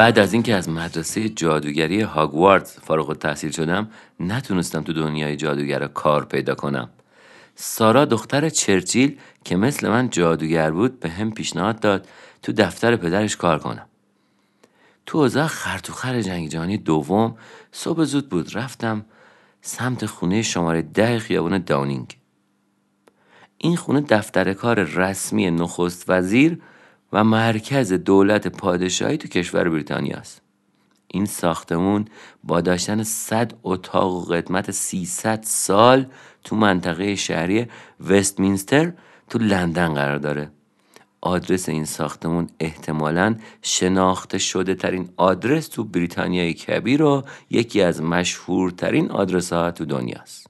بعد از اینکه از مدرسه جادوگری هاگوارتس فارغ التحصیل شدم نتونستم تو دنیای جادوگر کار پیدا کنم. سارا دختر چرچیل که مثل من جادوگر بود به هم پیشنهاد داد تو دفتر پدرش کار کنم. تو اوضاع خرطوخر جنگ جهانی دوم صبح زود بود رفتم سمت خونه شماره ده خیابان داونینگ. این خونه دفتر کار رسمی نخست وزیر و مرکز دولت پادشاهی تو کشور بریتانیا است. این ساختمون با داشتن 100 اتاق و قدمت 300 سال تو منطقه شهری وستمینستر تو لندن قرار داره. آدرس این ساختمون احتمالاً شناخته شده ترین آدرس تو بریتانیای کبیر و یکی از مشهورترین آدرس ها تو دنیاست.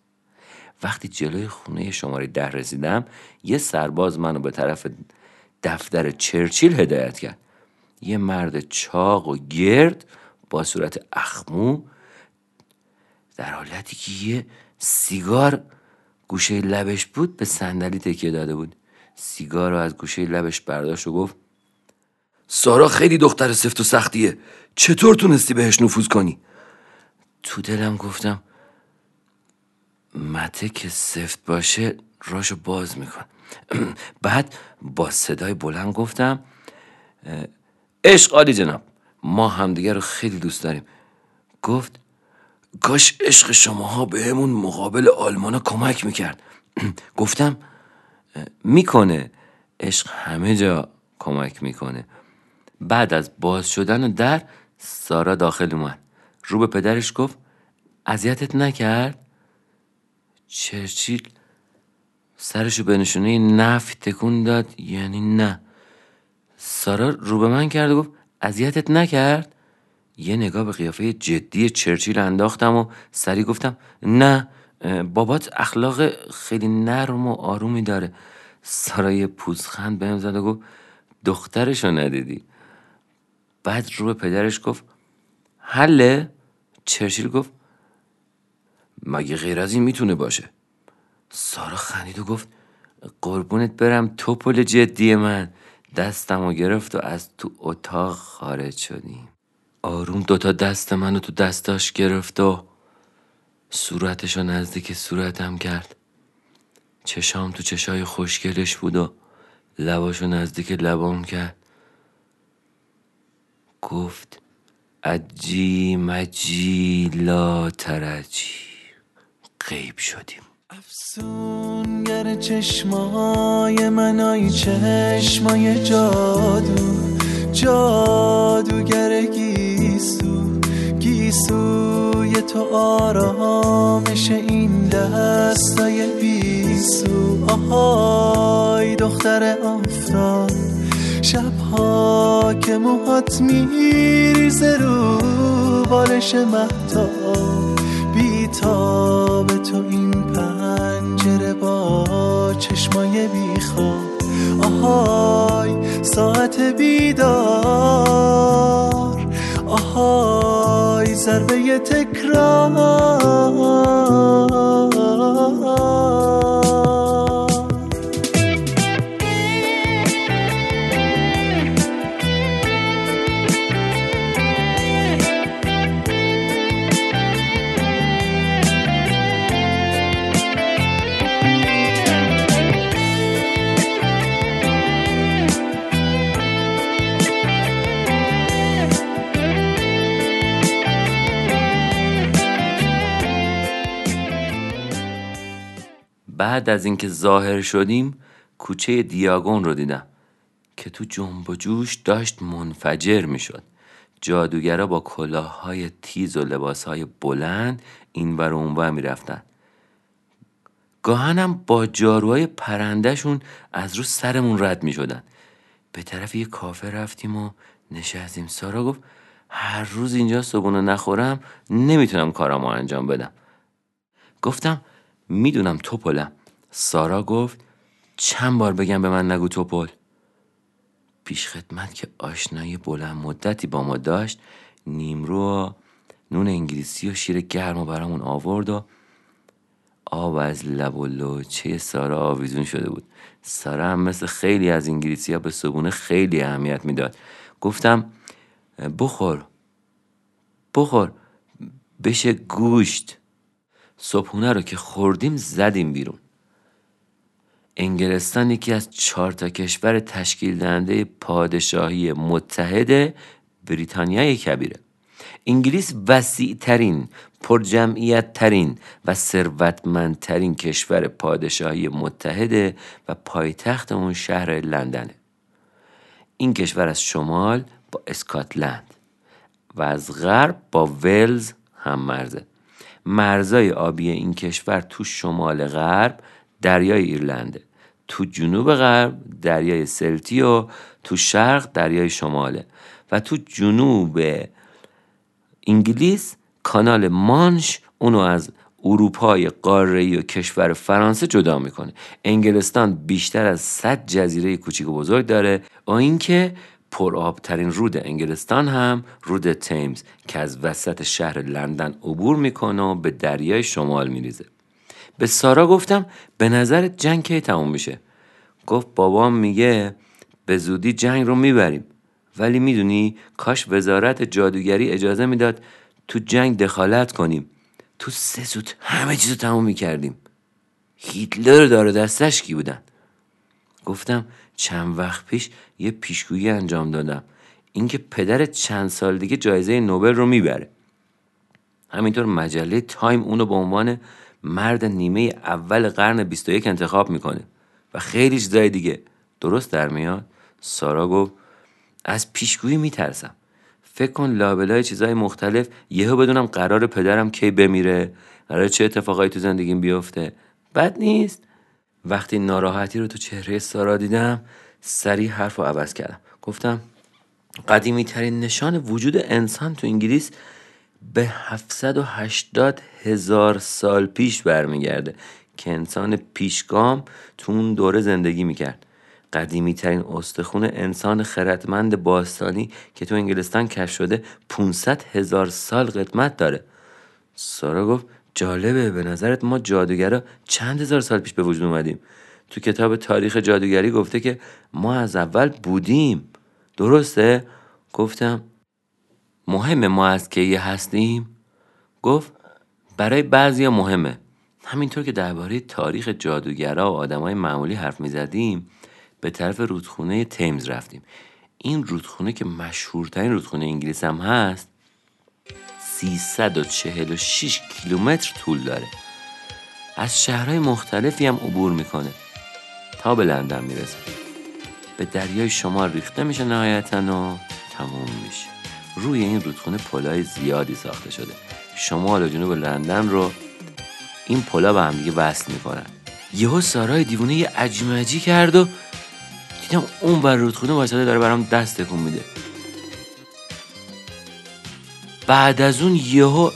وقتی جلوی خونه شماره ده رسیدم یه سرباز منو به طرف دفتر چرچیل هدایت کرد. یه مرد چاق و گرد با صورت اخمو در حالتی که یه سیگار گوشه لبش بود به صندلی تکیه داده بود. سیگار رو از گوشه لبش برداشت و گفت سارا خیلی دختر سفت و سختیه. چطور تونستی بهش نفوذ کنی؟ تو دلم گفتم مته که سفت باشه راشو باز میکن. بعد با صدای بلند گفتم عشق عالی جناب ما همدیگه رو خیلی دوست داریم. گفت کاش عشق شماها بهمون مقابل آلمانا کمک می‌کرد. گفتم می‌کنه. عشق همه جا کمک می‌کنه. بعد از باز شدن در سارا داخل اومد. رو به پدرش گفت اذیتت نکرد؟ چرچیل سرشو به نشونه نفی تکون داد. یعنی نه. سارا رو به من کرد و گفت اذیتت نکرد؟ یه نگاه به قیافه جدی چرچیل انداختم و سری گفتم نه بابات اخلاق خیلی نرم و آرومی داره. سارا یه پوزخند بهم زد و گفت دخترشو ندیدی. بعد رو به پدرش گفت حله؟ چرچیل گفت مگه غیر از این می‌تونه باشه؟ سارا خندید و گفت قربونت برم توپل جدی من. دستم و گرفت و از تو اتاق خارج شدیم. آروم دوتا دست منو تو دستاش گرفت و صورتشو نزدیک صورتم کرد. چشام تو چشای خوشگلش بود و لباشو نزدیک لبام کرد. گفت عجی مجی لا ترجی غیب شدیم. افسونگر چشمای منای چشمای جادو جادوگر گیسو گیسوی تو آرامش این دستای بیسو. آهای دختر آفتاب شبها که موهات میریزه رو بالش مهتاب. بیتاب تو این پنجره با چشمای بیخواب آهای ساعت بیدار. آهای ضربه تکرار. بعد از اینکه ظاهر شدیم کوچه دیاگون رو دیدم که تو جنب و جوش داشت منفجر می‌شد. جادوگرا با کلاههای تیز و لباسهای بلند این ور اونور می‌رفتن. گاهنم با جاروهای پرندهشون از رو سرمون رد می شدن. به طرف یه کافه رفتیم و نشستیم. سارا گفت هر روز اینجا صبونه نخورم نمی‌تونم کارامو انجام بدم. گفتم می‌دونم توپلم سارا گفت چند بار بگم به من نگو توپل. پیش خدمت که آشنایی بلند مدتی با ما داشت نیمرو نون انگلیسی و شیر گرم و برامون آورد و آب از لب و لوچه سارا آویزون شده بود. سارا هم مثل خیلی از انگلیسی ها به صبونه خیلی اهمیت می‌داد. گفتم بخور بخور بشه گوشت. صبحونه رو که خوردیم زدیم بیرون. انگلستان یکی از چهار تا کشور تشکیل دهنده پادشاهی متحد بریتانیای کبیره. انگلیس وسیع ترین پرجمعیت ترین و ثروتمندترین کشور پادشاهی متحده و پایتخت اون شهر لندنه. این کشور از شمال با اسکاتلند و از غرب با ولز هم مرزه. مرزای آبی این کشور تو شمال غرب دریای ایرلنده. تو جنوب غرب دریای سلتی و تو شرق دریای شماله. و تو جنوب انگلیس کانال مانش اونو از اروپای قاره و کشور فرانسه جدا می‌کنه. انگلستان بیشتر از 100 جزیره کوچیک و بزرگ داره. و اینکه پرآبترین رود انگلستان هم رود تیمز که از وسط شهر لندن عبور می‌کنه و به دریای شمال میریزه. به سارا گفتم به نظر جنگ کی تموم میشه؟ گفت بابام میگه به زودی جنگ رو می‌بریم. ولی می‌دونی کاش وزارت جادوگری اجازه می‌داد تو جنگ دخالت کنیم. تو سه زود همه چیزو تموم می‌کردیم. هیتلر داره دستش کی بودن؟ گفتم چند وقت پیش یه پیشگویی انجام دادم. اینکه پدر چند سال دیگه جایزه نوبل رو می‌بره. همینطور مجله تایم اونو به عنوان مرد نیمه اول قرن 21 انتخاب می‌کنه. و خیلی چیزای دیگه. درست در میاد؟ سارا گفت از پیشگویی میترسم. فکر کن لابلای چیزای مختلف یهو بدونم قرار پدرم کی بمیره. قرار چه اتفاقایی تو زندگیم بیفته. بد نیست. وقتی ناراحتی رو تو چهره سارا دیدم سریع حرف رو عوض کردم. گفتم قدیمی ترین نشان وجود انسان تو انگلیس به 780 هزار سال پیش برمیگرده که انسان پیشگام تو اون دوره زندگی می‌کرد. قدیمی ترین استخون انسان خردمند باستانی که تو انگلستان کشف شده 500 هزار سال قدمت داره. سارا گفت جالبه به نظرت ما جادوگرا چند هزار سال پیش به وجود اومدیم؟ تو کتاب تاریخ جادوگری گفته که ما از اول بودیم. درسته؟ گفتم مهمه ما از کی هستیم؟ گفت برای بعضی مهمه. همینطور که درباره تاریخ جادوگرا و آدمای معمولی حرف می‌زدیم به طرف رودخونه تیمز رفتیم. این رودخونه که مشهورترین رودخونه انگلیس هم هست 346 کیلومتر طول داره. از شهرهای مختلفی هم عبور می‌کنه. تا به لندن می‌رسه. به دریای شمال ریخته میشه نهایتا و تموم میشه. روی این رودخونه پلای زیادی ساخته شده. شمال و جنوب لندن رو این پلا به هم دیگه وصل می‌کنن. یهو سارای دیوونه یه عجی کرد و دیدم اون بر رودخونه واسطه داره برام دست تکون میده. بعد از اون یهو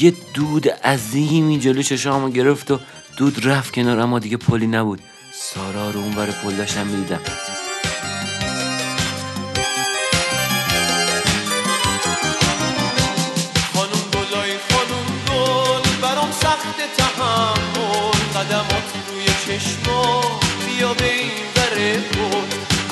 یه دود عظیمی جلو چشامو گرفت و دود رفت کنار اما دیگه پلی نبود. سارا رو اون بر پل داشتم می‌دیدم.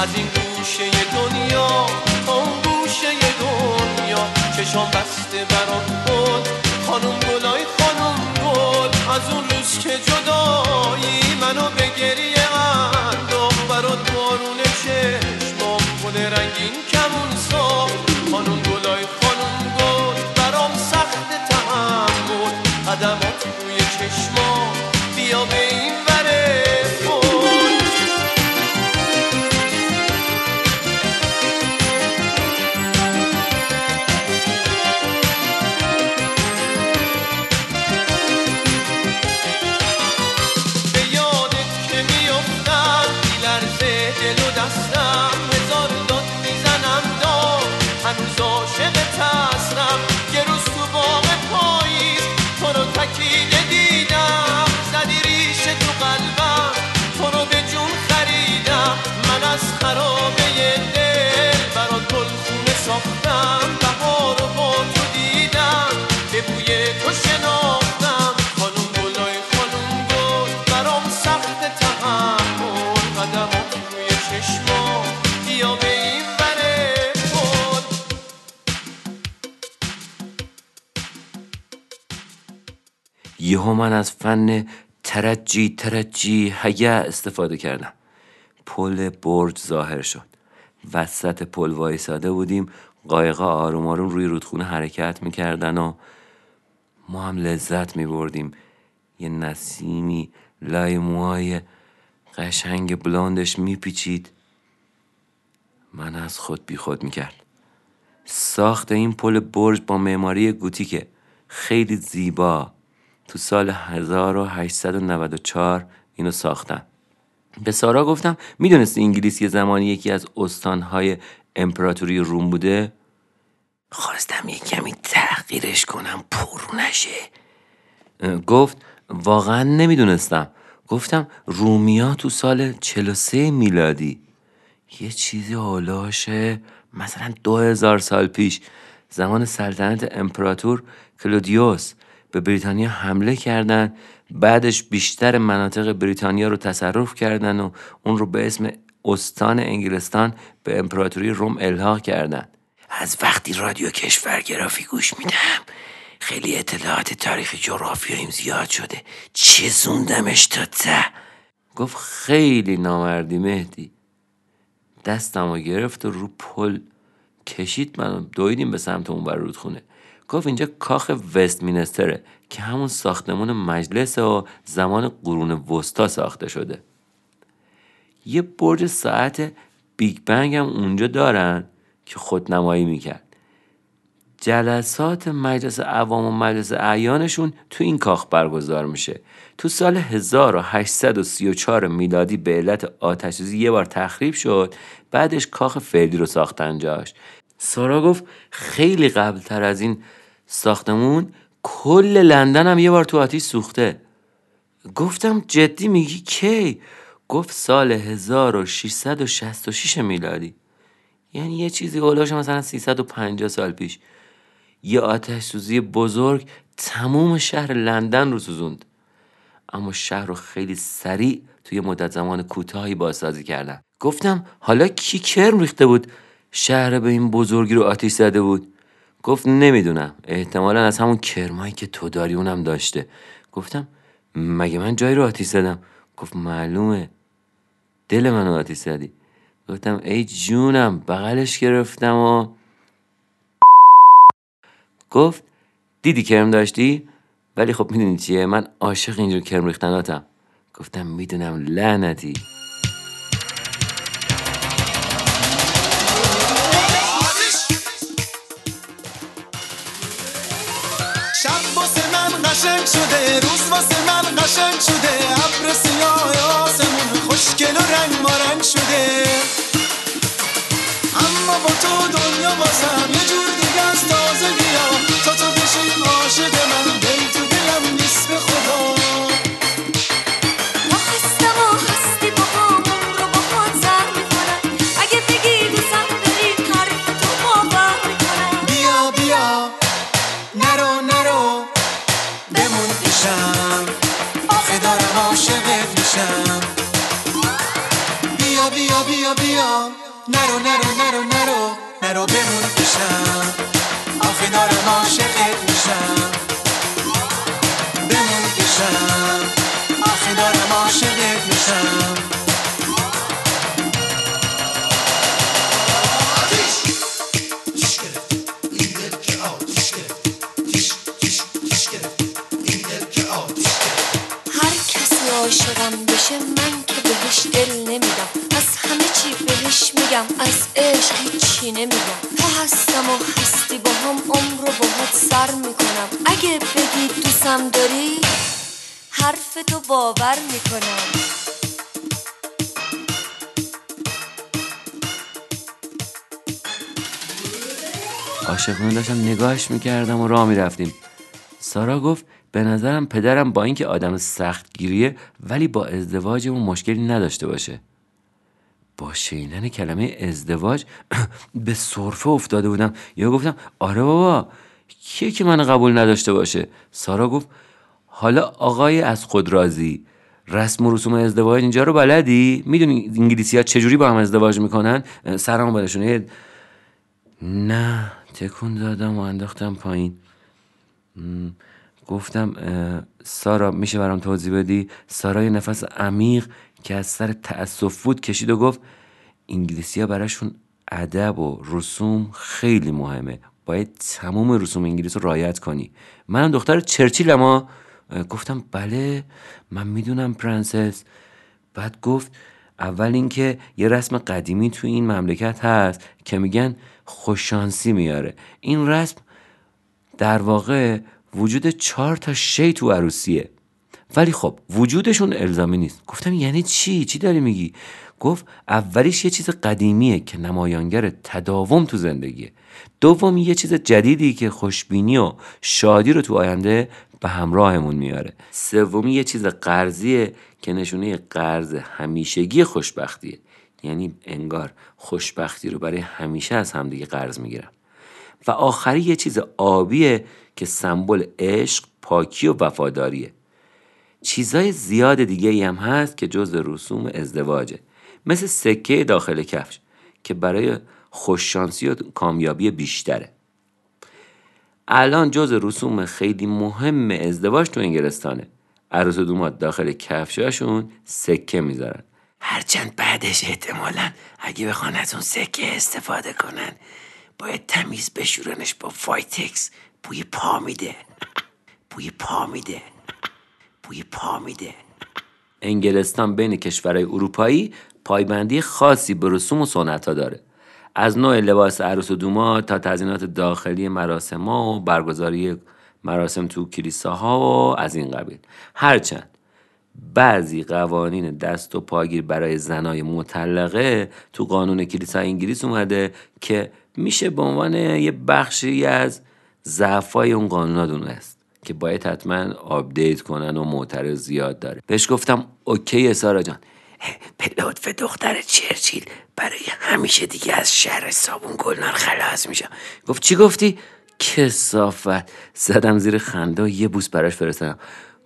از این گوشه دنیا اون گوشه دنیا. چشام بسته برام بود خانم گلای خانم گل. از اون روز که جدایی منو به گریه انداخت برات بارون چشمام گل رنگین کمون ساخت. خانم گلای خانم گل برام سخت تحمل. قدمات روی چشمام بیا به این یهو من از فن ترجی ترجی هیه استفاده کردم. پل برج ظاهر شد. وسط پل وایساده بودیم قایقا آروم آروم روی رودخونه حرکت می‌کردن و ما هم لذت میبردیم. یه نسیمی لای موهای قشنگ بلندش میپیچید. من از خود بی خود می‌کرد. ساخت این پل برج با معماری گوتیکه. خیلی زیبا. تو سال 1894 اینو ساختن. به سارا گفتم می‌دونستی انگلیس یه زمانی یکی از استانهای امپراتوری روم بوده؟ خواستم یه کمی تحقیرش کنم پر نشه. گفت واقعا نمی‌دونستم. گفتم رومیا تو سال 43 میلادی. یه چیزی هولاشه مثلا دو هزار سال پیش. زمان سلطنت امپراتور کلودیوس. به بریتانیا حمله کردن. بعدش بیشتر مناطق بریتانیا رو تصرف کردن و اون رو به اسم استان انگلستان به امپراتوری روم الحاق کردن. از وقتی رادیو کشورگرافی گوش میدم خیلی اطلاعات تاریخ جغرافیاییم زیاد شده. چزوندمش تا ته؟ گفت خیلی نامردی مهدی. دستم گرفت و رو پل کشید من دویدیم به سمت اون بر رودخونه. گفت اینجا کاخ وست مینستره که همون ساختمون مجلس و زمان قرون وسطا ساخته شده. یه برج ساعت بیگ بن هم اونجا دارن که خودنمایی می‌کرد. جلسات مجلس عوام و مجلس اعیانشون تو این کاخ برگزار میشه. تو سال 1834 میلادی به علت آتشسوزی یه بار تخریب شد بعدش کاخ فعلی رو ساختن جاش. سارا گفت خیلی قبل تر از این ساختمون کل لندن هم یه بار تو آتیش سوخته. گفتم جدی میگی کی؟ گفت سال 1666 میلادی. یعنی یه چیزی هولاش مثلا 350 سال پیش. یه آتش سوزی بزرگ تموم شهر لندن رو سوزوند. اما شهر رو خیلی سریع توی مدت زمان کوتاهی بازسازی کردن. گفتم حالا کی کرم ریخته بود؟ شهر به این بزرگی رو آتیش زده بود. گفت نمی‌دونم. احتمالا از همون کرمایی که تو داری اونم داشته. گفتم مگه من جایی رو آتیش زدم؟ گفت معلومه. دل منو آتیش زدی. گفتم ای جونم بغلش گرفتم و گفت دیدی کرم داشتی؟ ولی خب می‌دونی چیه؟ من عاشق اینجور کرم ریختناتم. گفتم می‌دونم لعنتی. شده روز واسه من قشنگ شده. ابر سیاه آسمون خوشگل و رنگ مارنگ شده. اما با تو دنیا واسم نمیدم. از همه چی بهش میگم از عشق هیچی نمیگم. تو هستم و هستی با هم عمر رو باهات سر می‌کنم. اگه بگی دوستم داری حرف تو باور می‌کنم. عاشقانه داشتم نگاهش می‌کردم و راه می‌رفتیم. سارا گفت به نظرم پدرم با اینکه آدم سختگیریه ولی با ازدواجمون مشکلی نداشته باشه. با شنیدن کلمه ازدواج به صرفه افتاده بودم. یا گفتم آره بابا کیه که من قبول نداشته باشه؟ سارا گفت حالا آقای از خود راضی رسم و رسوم ازدواج اینجا رو بلدی؟ می‌دونی انگلیسی ها چجوری با هم ازدواج می‌کنن؟ سرمو برشونه نه تکون دادم و انداختم پایین. گفتم سارا میشه برام توضیح بدی؟ سارا یه نفس عمیق که از سر تأسف بود کشید و گفت انگلیسی ها براشون ادب و رسوم خیلی مهمه. باید تمام رسوم انگلیس رو رعایت کنی. منم دختر چرچیلم ها اه، گفتم بله من می‌دونم پرنسس. بعد گفت اول اینکه یه رسم قدیمی تو این مملکت هست که میگن خوششانسی میاره. این رسم در واقع وجود چهار تا شی تو عروسیه. ولی خب وجودشون الزامی نیست. گفتم یعنی چی؟ چی داری میگی؟ گفت اولیش یه چیز قدیمیه که نمایانگر تداوم تو زندگیه. دوم یه چیز جدیدی که خوشبینی و شادی رو تو آینده به همراهمون میاره. سومی یه چیز قرضیه که نشونه قرض همیشگی خوشبختیه. یعنی انگار خوشبختی رو برای همیشه از همدیگه قرض می‌گیرن. و آخری یه چیز آبیه که سمبل عشق پاکی و وفاداریه. چیزای زیاد دیگه ای هم هست که جز رسوم ازدواجه. مثل سکه داخل کفش که برای خوششانسی و کامیابی بیشتره. الان جز رسوم خیلی مهم ازدواج تو انگلستانه عروس و دومات داخل کفشاشون سکه می‌ذارن. هرچند بعدش احتمالا اگه بخوان از اون سکه استفاده کنن باید تمیز بشورنش با وایتکس. بوی پا میده. بوی پا میده. بوی پا میده. انگلستان بین کشورهای اروپایی پایبندی خاصی به رسوم و سنت ها داره. از نوع لباس عروس و دوما تا تزیینات داخلی مراسم ها و برگزاری مراسم تو کلیساها و از این قبیل. هرچند بعضی قوانین دست و پاگیر برای زنای مطلقه تو قانون کلیسا انگلیس اومده که میشه به عنوان یه بخشی از ضعفای اون قانونا دونست. که باید حتما update کنن و معترض زیاد داره. بهش گفتم okay سارا جان. لطف دختر چرچیل برای همیشه دیگه از شر صابون گلنار خلاص میشم گفت چی گفتی؟ کثافت. زدم زیر خنده یه بوس براش فرستادم.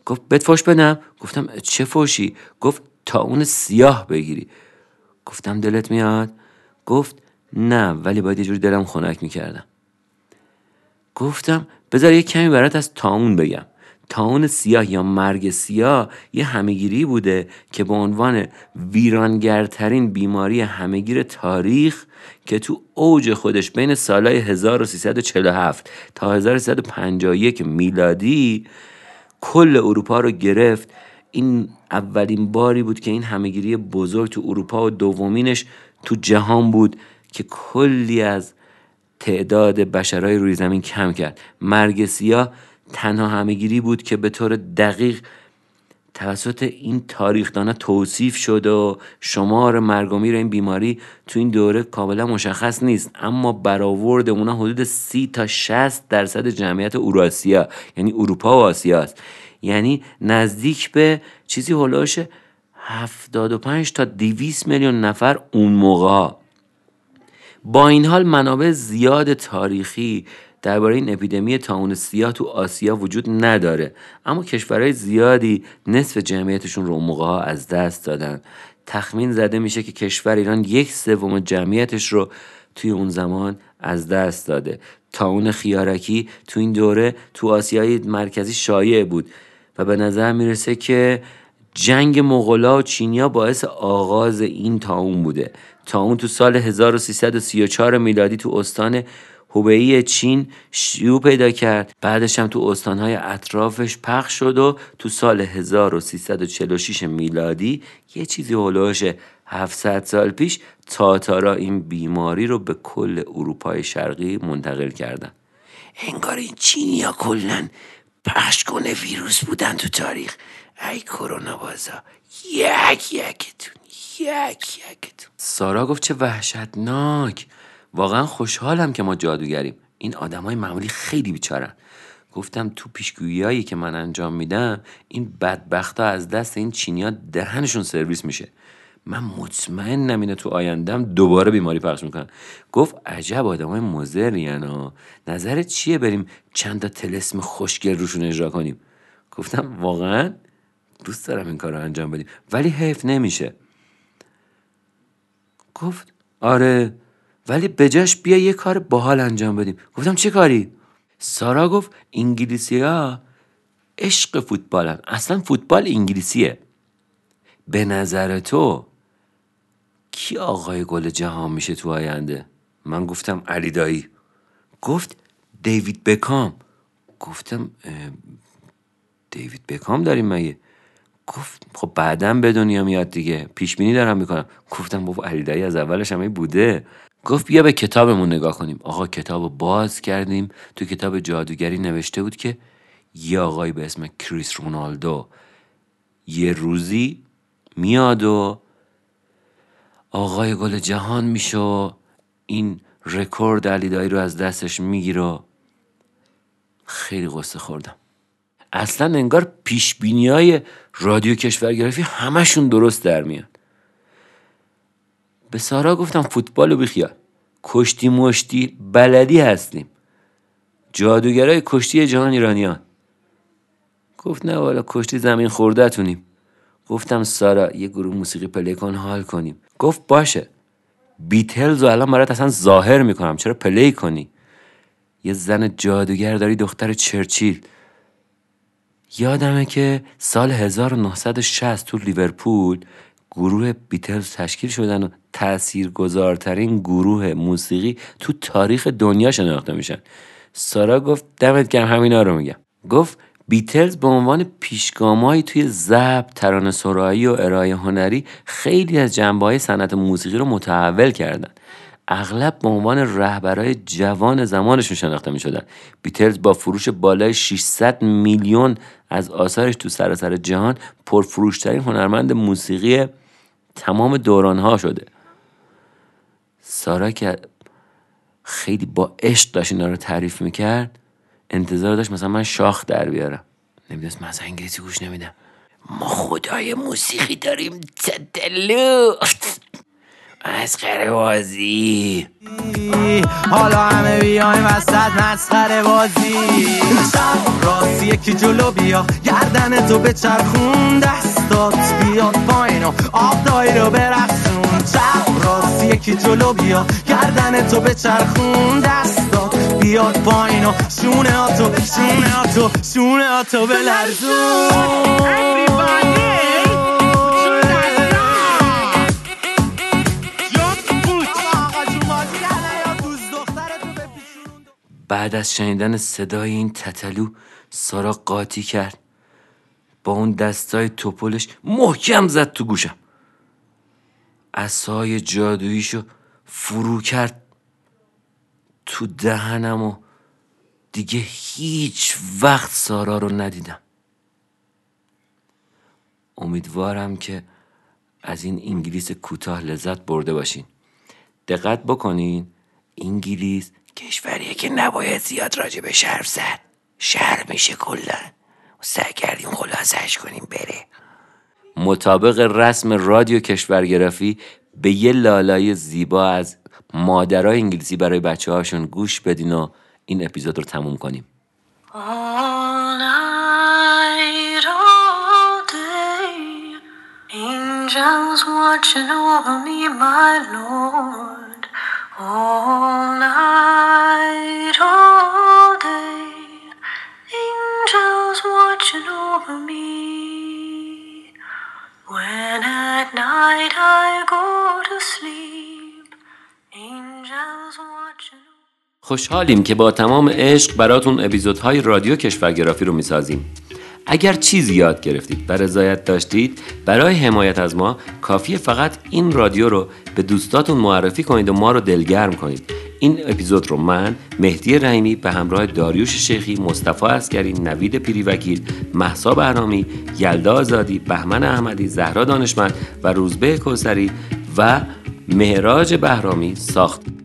گفت بهت فوش بدم؟ گفتم چه فوشی گفت طاعون سیاه بگیری. گفتم دلت میاد؟ گفت نه ولی باید یه جوری دلم خنک می‌کردم. گفتم بذار یه کمی برات از تاون بگم. تاون سیاه یا مرگ سیاه یه همهگیری بوده که به عنوان ویرانگرترین بیماری همهگیر تاریخ که تو اوج خودش بین سالهای 1347 تا 1351 میلادی کل اروپا رو گرفت. این اولین باری بود که این همهگیری بزرگ تو اروپا و دومینش تو جهان بود که کلی از تعداد بشرهای روی زمین کم کرد. مرگ سیاه تنها همهگیری بود که به طور دقیق توسط این تاریخدانا توصیف شد و شمار مرگ این بیماری تو این دوره کاملا مشخص نیست. اما برآورد اونا حدود سی تا 60 درصد جمعیت اوراسیا یعنی اروپا و آسیا است. یعنی نزدیک به چیزی هلوش 75 تا 200 میلیون نفر اون موقع. با این حال منابع زیاد تاریخی درباره این اپیدمی تاون سیاه تو آسیا وجود نداره. اما کشورهای زیادی نصف جمعیتشون رو اون موقع ها از دست دادن. تخمین زده میشه که کشور ایران یک سوم جمعیتش رو توی اون زمان از دست داده. تاون خیارکی تو این دوره تو آسیای مرکزی شایع بود و به نظر می‌رسه که جنگ مغولا و چینیا باعث آغاز این تاون بوده. تاون تو سال 1334 میلادی تو استان هوبئی چین شیوع پیدا کرد. بعدش هم تو استانهای اطرافش پخش شد و تو سال 1346 میلادی یه چیزی هلوش 700 سال پیش تاتارا این بیماری رو به کل اروپای شرقی منتقل کردن. انگار این چینیا کلن پخش کنه ویروس بودن تو تاریخ. ای کرونا بازا. یک یکتون. یک یکتون سارا گفت چه وحشتناک. واقعا خوشحالم که ما جادوگریم. این آدمای معمولی خیلی بیچارن. گفتم تو پیشگویی که من انجام میدم این بدبخت ها از دست این چینیا دهنشون سرویس میشه. من مطمئنم اینه تو آیندم دوباره بیماری پخش می‌کنن. گفت عجب آدمای مزریانا نظرت چیه بریم چند تا تلسم خوشگل روشون اجرا کنیم؟ گفتم واقعا دوست دارم این کار رو انجام بدیم. ولی حیف نمیشه. گفت آره ولی بجاش بیا یه کار باحال انجام بدیم. گفتم چه کاری؟ سارا گفت انگلیسی ها عشق فوتبالن. اصلا فوتبال انگلیسیه. به نظر تو کی آقای گل جهان میشه تو آینده؟ من گفتم علی دایی. گفت دیوید بکام. گفتم دیوید بکام داریم مگه؟ گفت خب بعدم به دنیا میاد دیگه. پیش بینی دارم می‌کنم. گفتم بابا علی دایی از اولش هم بوده. گفت بیا به کتابمون نگاه کنیم. آقا کتاب رو باز کردیم. تو کتاب جادوگری نوشته بود که یه آقای به اسم کریس رونالدو یه روزی میاد و آقای گل جهان میشه این رکورد علی دایی رو از دستش می‌گیره. خیلی قصه خوردم. اصلا انگار پیش های رادیو کشورگرافی همشون درست در میان. به سارا گفتم فوتبال و بیخیال. کشتی مشتی بلدی هستیم. جادوگرای کشتی جهان ایرانیان. گفت نه والا کشتی زمین خورده تونیم گفتم سارا یه گروه موسیقی play کن حال کنیم. گفت باشه. بیتلز رو الان برات اصلا ظاهر می‌کنم. چرا play کنی؟ یه زن جادوگر داری دختر چرچیل. یادمه که سال 1960 تو لیورپول گروه بیتلز تشکیل شدن و تاثیرگذارترین گروه موسیقی تو تاریخ دنیا شناخته میشن. سارا گفت دمت گرم همینا رو میگم. گفت بیتلز به عنوان پیشگامایی توی ضبط ترانه سرایی و ارائه هنری خیلی از جنبه های صنعت موسیقی رو متحول کردن. اغلب به عنوان رهبرای جوان زمانشون شناخته می شدن. بیتلز با فروش بالای 600 میلیون از آثارش تو سراسر جهان پرفروشترین هنرمند موسیقی تمام دوران ها شده. سارا که خیلی با عشق داشت رو تعریف می‌کرد انتظار داشت مثلا من شاخ در بیارم. نمی‌دونست من اصلا انگلیسی گوش نمیدم. ما خدای موسیقی داریم تدلو از بازی. حالا همه بیایم وسط مسخره بازی. راستی یکی جلو بیا گردن تو به چرخون دستات بیاد پایین و آب دایی رو برخصون چپ راستی یکی جلو بیا گردن تو به چرخون دستات بیاد پایین و شونه ها تو شونه ها تو شونه ها تو بعد از شنیدن صدای این تتلو سارا قاطی کرد. با اون دستای توپلش محکم زد تو گوشم. اسای جادوییشو فرو کرد تو دهنم و دیگه هیچ وقت سارا رو ندیدم. امیدوارم که از این انگلیس کوتاه لذت برده باشین. دقت بکنین انگلیس کشوریه که نباید زیاد راجع به شرف زد. شهر میشه کلا. سعی کردیم خلاصش کنیم بره. مطابق رسم رادیو کشورگرافی به یه لالای زیبا از مادرای انگلیسی برای بچه هاشون گوش بدین و این اپیزود رو تموم کنیم. Angels watching over me, my Lord. All night, all day, angels watching over me. When at night I go to sleep, angels watching. خوشحالیم که با تمام عشق براتون اپیزودهای رادیو کشورگرافی رو می‌سازیم اگر چیزی یاد گرفتید و رضایت داشتید برای حمایت از ما کافیه فقط این رادیو رو به دوستاتون معرفی کنید و ما رو دلگرم کنید. این اپیزود رو من مهدی رحیمی به همراه داریوش شیخی مصطفی اسکری نوید پیریوکیل محسا بهرامی یلدا آزادی بهمن احمدی زهرا دانشمند و روزبه کوسری و مهراج بهرامی ساخت.